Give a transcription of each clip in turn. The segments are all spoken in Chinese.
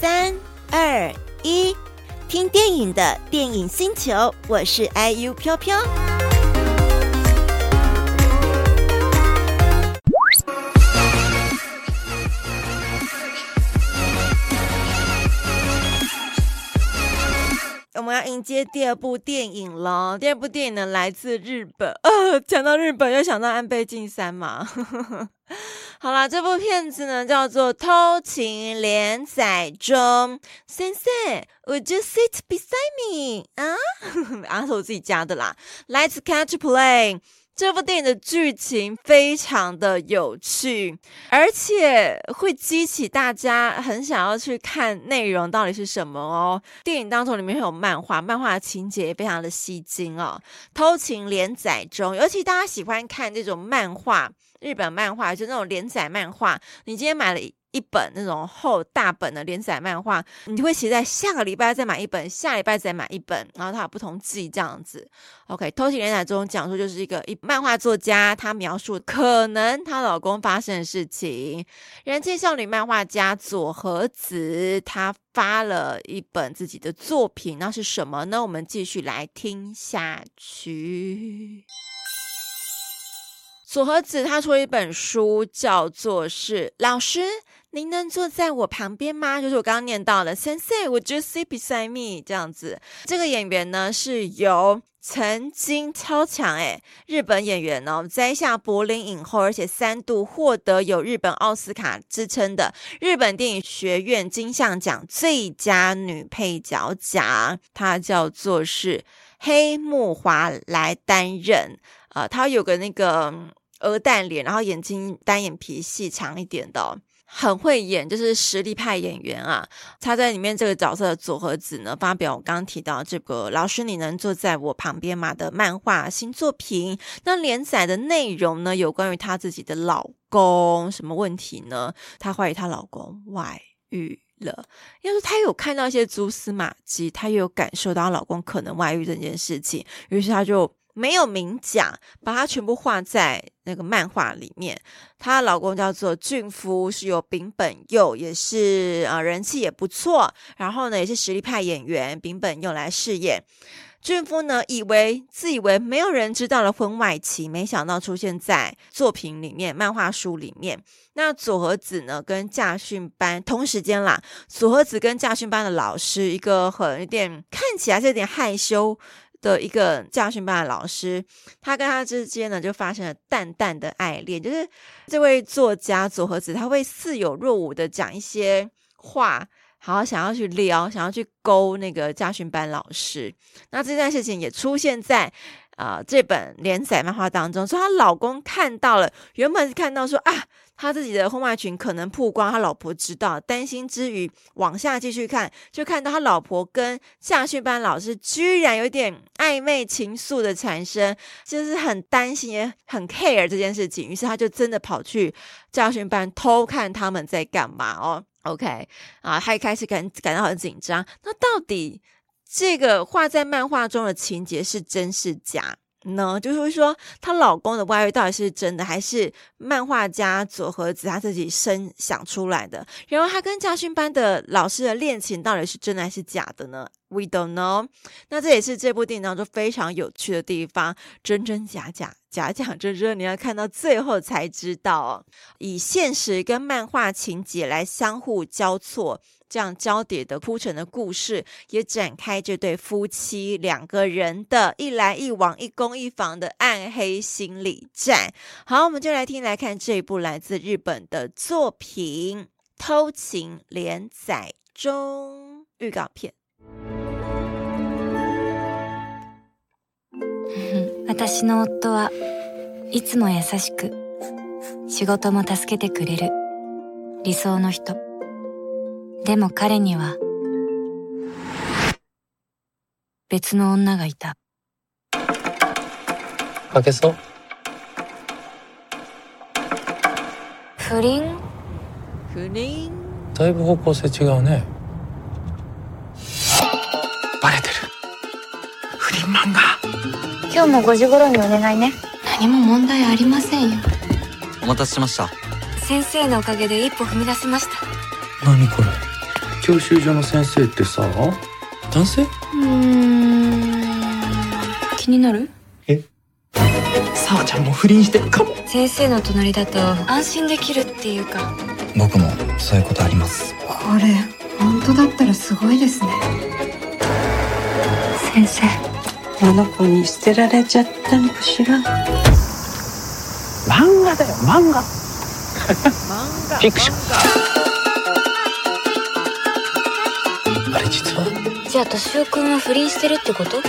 三二一，听电影的电影星球，我是 IU 飘飘。我要迎接第二部电影了。第二部电影呢，来自日本。呃，讲到日本，又想到安倍晋三嘛。好啦，这部片子呢叫做《偷情连载中》。先生，Would you sit beside me？啊，啊是我自己加的啦。Let's catch play。这部电影的剧情非常的有趣，而且会激起大家很想要去看内容到底是什么哦。电影当中里面会有漫画，漫画的情节也非常的吸睛哦。偷情连载中，尤其大家喜欢看这种漫画，日本漫画就那种连载漫画。你今天买了一本那种厚大本的连载漫画，你就会写在下个礼拜再买一本，下礼拜再买一本，然后它有不同季这样子。OK，偷情连载中讲述就是一个一漫画作家，他描述可能她老公发生的事情。人气少女漫画家佐和子，她发了一本自己的作品，那是什么呢？我们继续来听下去。佐和子她出了一本书，叫做是老师。您能坐在我旁边吗？就是我刚刚念到的，Sensei，would you sit beside me？这样子，这个演员呢是由曾经超强诶日本演员哦，摘下柏林影后，而且三度获得有日本奥斯卡之称的日本电影学院金像奖最佳女配角奖，她叫做是黑木华来担任。啊、呃，她有个那个鹅蛋脸，然后眼睛单眼皮细长一点的、很会演，就是实力派演员啊！他在里面这个角色的佐和子呢，发表我刚刚提到这个“老师，你能坐在我旁边吗”的漫画新作品。那连载的内容呢，有关于她自己的老公，什么问题呢？她怀疑她老公外遇了。要是她有看到一些蛛丝马迹，她也有感受到她老公可能外遇这件事情，于是她就。没有明讲，把它全部画在那个漫画里面。她老公叫做俊夫，是由柄本佑，也是啊、人气也不错。然后呢，也是实力派演员，柄本佑来饰演。俊夫呢，以为自以为没有人知道的婚外情，没想到出现在作品里面，漫画书里面。那佐和子呢，跟驾训班同时间啦，佐和子跟驾训班的老师，一个很有点看起来是有点害羞。的一个驾训班的老师，他跟他之间呢就发生了淡淡的爱恋。就是这位作家佐和子，他会似有若无的讲一些话，好想要去撩，想要去勾那个驾训班老师。那这件事情也出现在啊、呃、这本连载漫画当中，说她老公看到了，原本是看到说啊。他自己的婚外情可能曝光，他老婆知道，担心之余往下继续看，就看到他老婆跟驾训班老师居然有点暧昧情愫的产生，就是很担心也很 care 这件事情，于是他就真的跑去驾训班偷看他们在干嘛哦。OK 啊，他一开始感感到很紧张，那到底这个画在漫画中的情节是真是假？呢，就是说，她老公的外遇到底是真的，还是漫画家佐和子她自己生想出来的？然后，她跟家训班的老师的恋情到底是真的还是假的呢？We don't know。那这也是这部电影当中非常有趣的地方，真真假假，假假真真，你要看到最后才知道。以现实跟漫画情节来相互交错。这样交叠的铺陈的故事，也展开这对夫妻两个人的一来一往、一攻一防的暗黑心理战。好，我们就来听来看这一部来自日本的作品《偷情连载中》预告片。私の夫はいつも优しく、仕事も助けてくれる理想の人。 でも彼には别の女がいた。负けそう？不伦不伦だいぶ方向性违うね。バレてる。不伦漫画。今日も5时顷にお愿いね。何も问题ありませんよ。お待たせしました。先生のおかげで一歩踏み出せました。何これ？教习所の先生ってさ男性？うーん気になる？さあちゃんも不伦してるかも先生の隣だと安心できるっていうか。仆もそういうことあります。これ本当だったらすごいですね。先生あの子に舍てられちゃったのかしら？漫画だよ漫画。漫画。フィクションゃあ敏夫君は不伦してるってこと？疲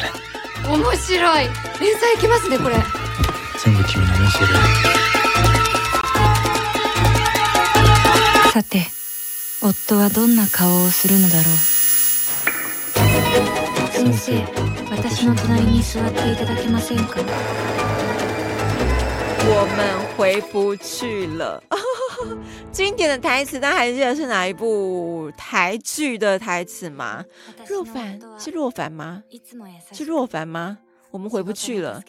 れ面白い。连载いきますねこれ。全部君の见せるさて夫はどんな颜をするのだろう？先生私の隣に座っていただけませんか？我们回不去了。经典的台词，大家还记得是哪一部台剧的台词吗？若凡是若凡吗？是若凡吗？我们回不去了，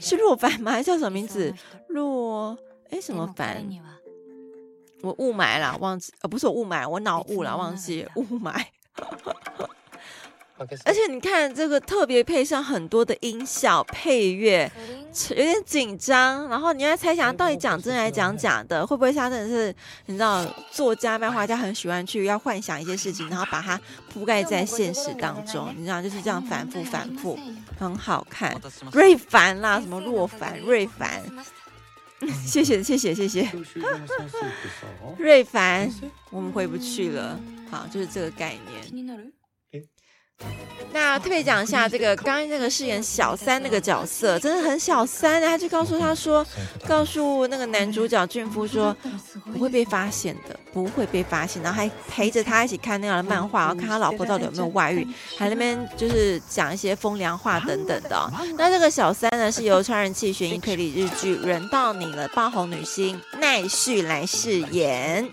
是若凡吗？还叫什么名字？若哎什么凡？我雾霾了，忘记呃不是我雾霾，我脑雾了，忘记雾霾。而且你看这个特别配上很多的音效配乐，有点紧张。然后你要猜想到底讲真还是讲假的，会不会像真的是你知道作家、漫画家很喜欢去要幻想一些事情，然后把它覆盖在现实当中，你知道就是这样反复反复，很好看。瑞凡啦，什么洛凡、瑞凡，谢谢谢谢谢谢。瑞凡，我们回不去了。好，就是这个概念。那特别讲一下，这个刚刚那个饰演小三那个角色，真的很小三。他就告诉他说，告诉那个男主角俊夫说，不会被发现的，不会被发现。然后还陪着他一起看那样的漫画，然后看他老婆到底有没有外遇，还那边就是讲一些风凉话等等的。那这个小三呢，是由超人气悬疑推理日剧《人到你了》爆红女星奈绪来饰演。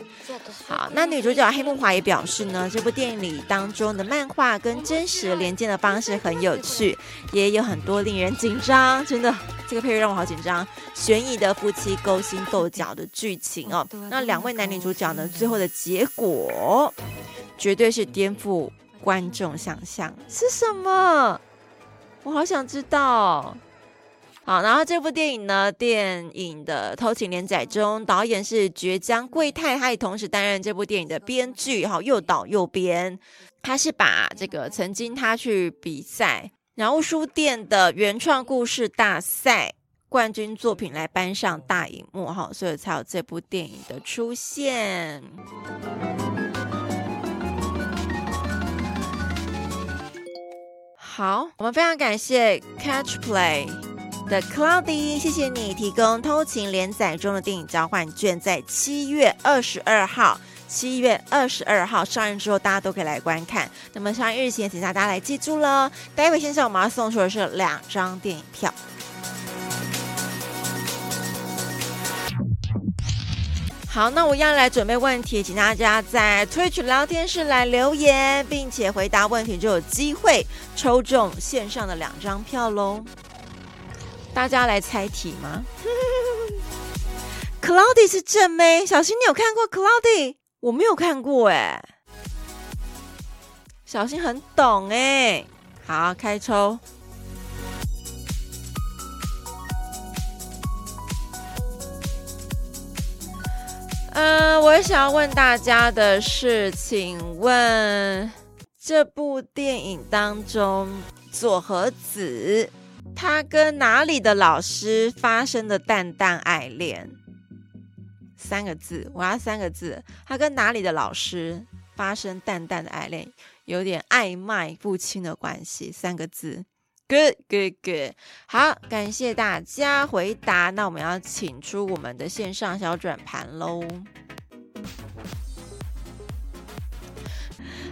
好，那女主角黑木华也表示呢，这部电影里当中的漫画跟真实连接的方式很有趣，也有很多令人紧张，真的，这个配乐让我好紧张。悬疑的夫妻勾心斗角的剧情哦，那两位男女主角呢，最后的结果绝对是颠覆观众想象，是什么？我好想知道。好，然后这部电影呢，电影的偷情连载中，导演是堀江贵太，他也同时担任这部电影的编剧，好，又导又编。他是把这个曾经他去比赛然后书店的原创故事大赛冠军作品来搬上大荧幕，哈，所以才有这部电影的出现。好，我们非常感谢 Catch Play。的 Cloudy，谢谢你提供偷情连载中的电影交换券，在七月二十二号，七月二十二号上映之后，大家都可以来观看。那么上映日期，请大家来记住了。待会先生，我们要送出的是两张电影票。好，那我要来准备问题，请大家在 Twitch 聊天室来留言，并且回答问题，就有机会抽中线上的两张票喽。大家来猜题吗？Cloudy 是正妹，小新你有看过 Cloudy？我没有看过哎。小新很懂哎。好，开抽。嗯、呃，我想要问大家的是，请问这部电影当中佐和子，他跟哪里的老师发生的淡淡爱恋？三个字，我要三个字。他跟哪里的老师发生淡淡的爱恋，有点暧昧不清的关系。三个字，good good good。好，感谢大家回答。那我们要请出我们的线上小转盘喽。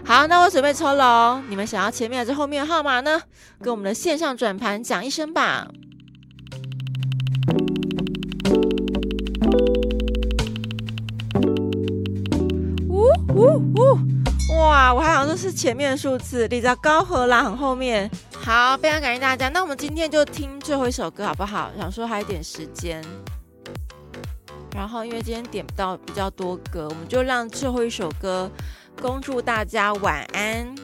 好，那我准备抽了哦。你们想要前面还是后面的号码呢？跟我们的线上转盘讲一声吧。呜呜呜！哇，我还想说是前面的数字，比较高和啦，很后面。好，非常感谢大家。那我们今天就听最后一首歌好不好？想说还有点时间。然后因为今天点不到比较多歌，我们就让最后一首歌恭祝大家晚安。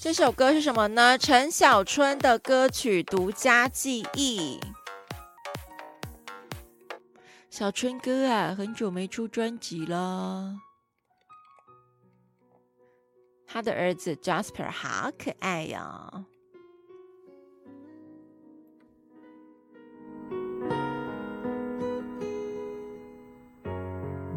这首歌是什么呢？陈小春的歌曲《独家记忆》。小春哥啊，很久没出专辑了。他的儿子 Jasper 好可爱呀、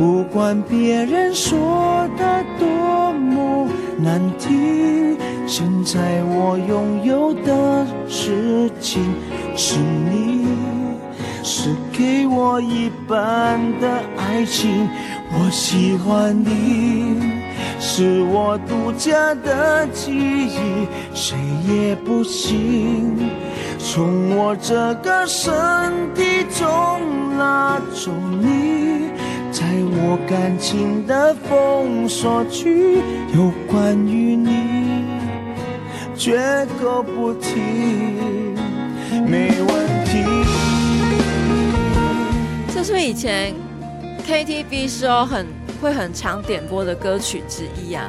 不管别人说的多么难听，现在我拥有的事情是你，是给我一半的爱情。我喜欢你，是我独家的记忆，谁也不行从我这个身体中拉走你。在我感情的封锁区，有关于你，绝口不提，没问题。这是以前 KTV 时候很会很常点播的歌曲之一啊？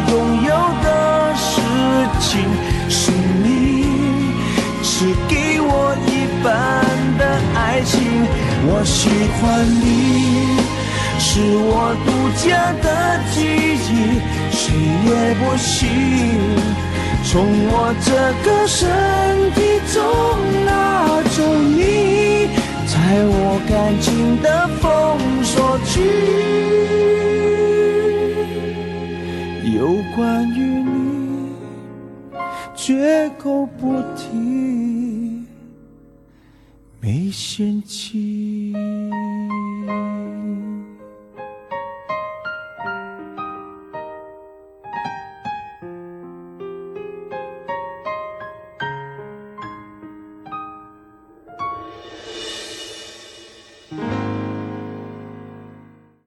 我喜欢你，是我独家的记忆，谁也不行从我这个身体中拿走你，在我感情的封锁区，有关于你。绝口不提，没嫌弃。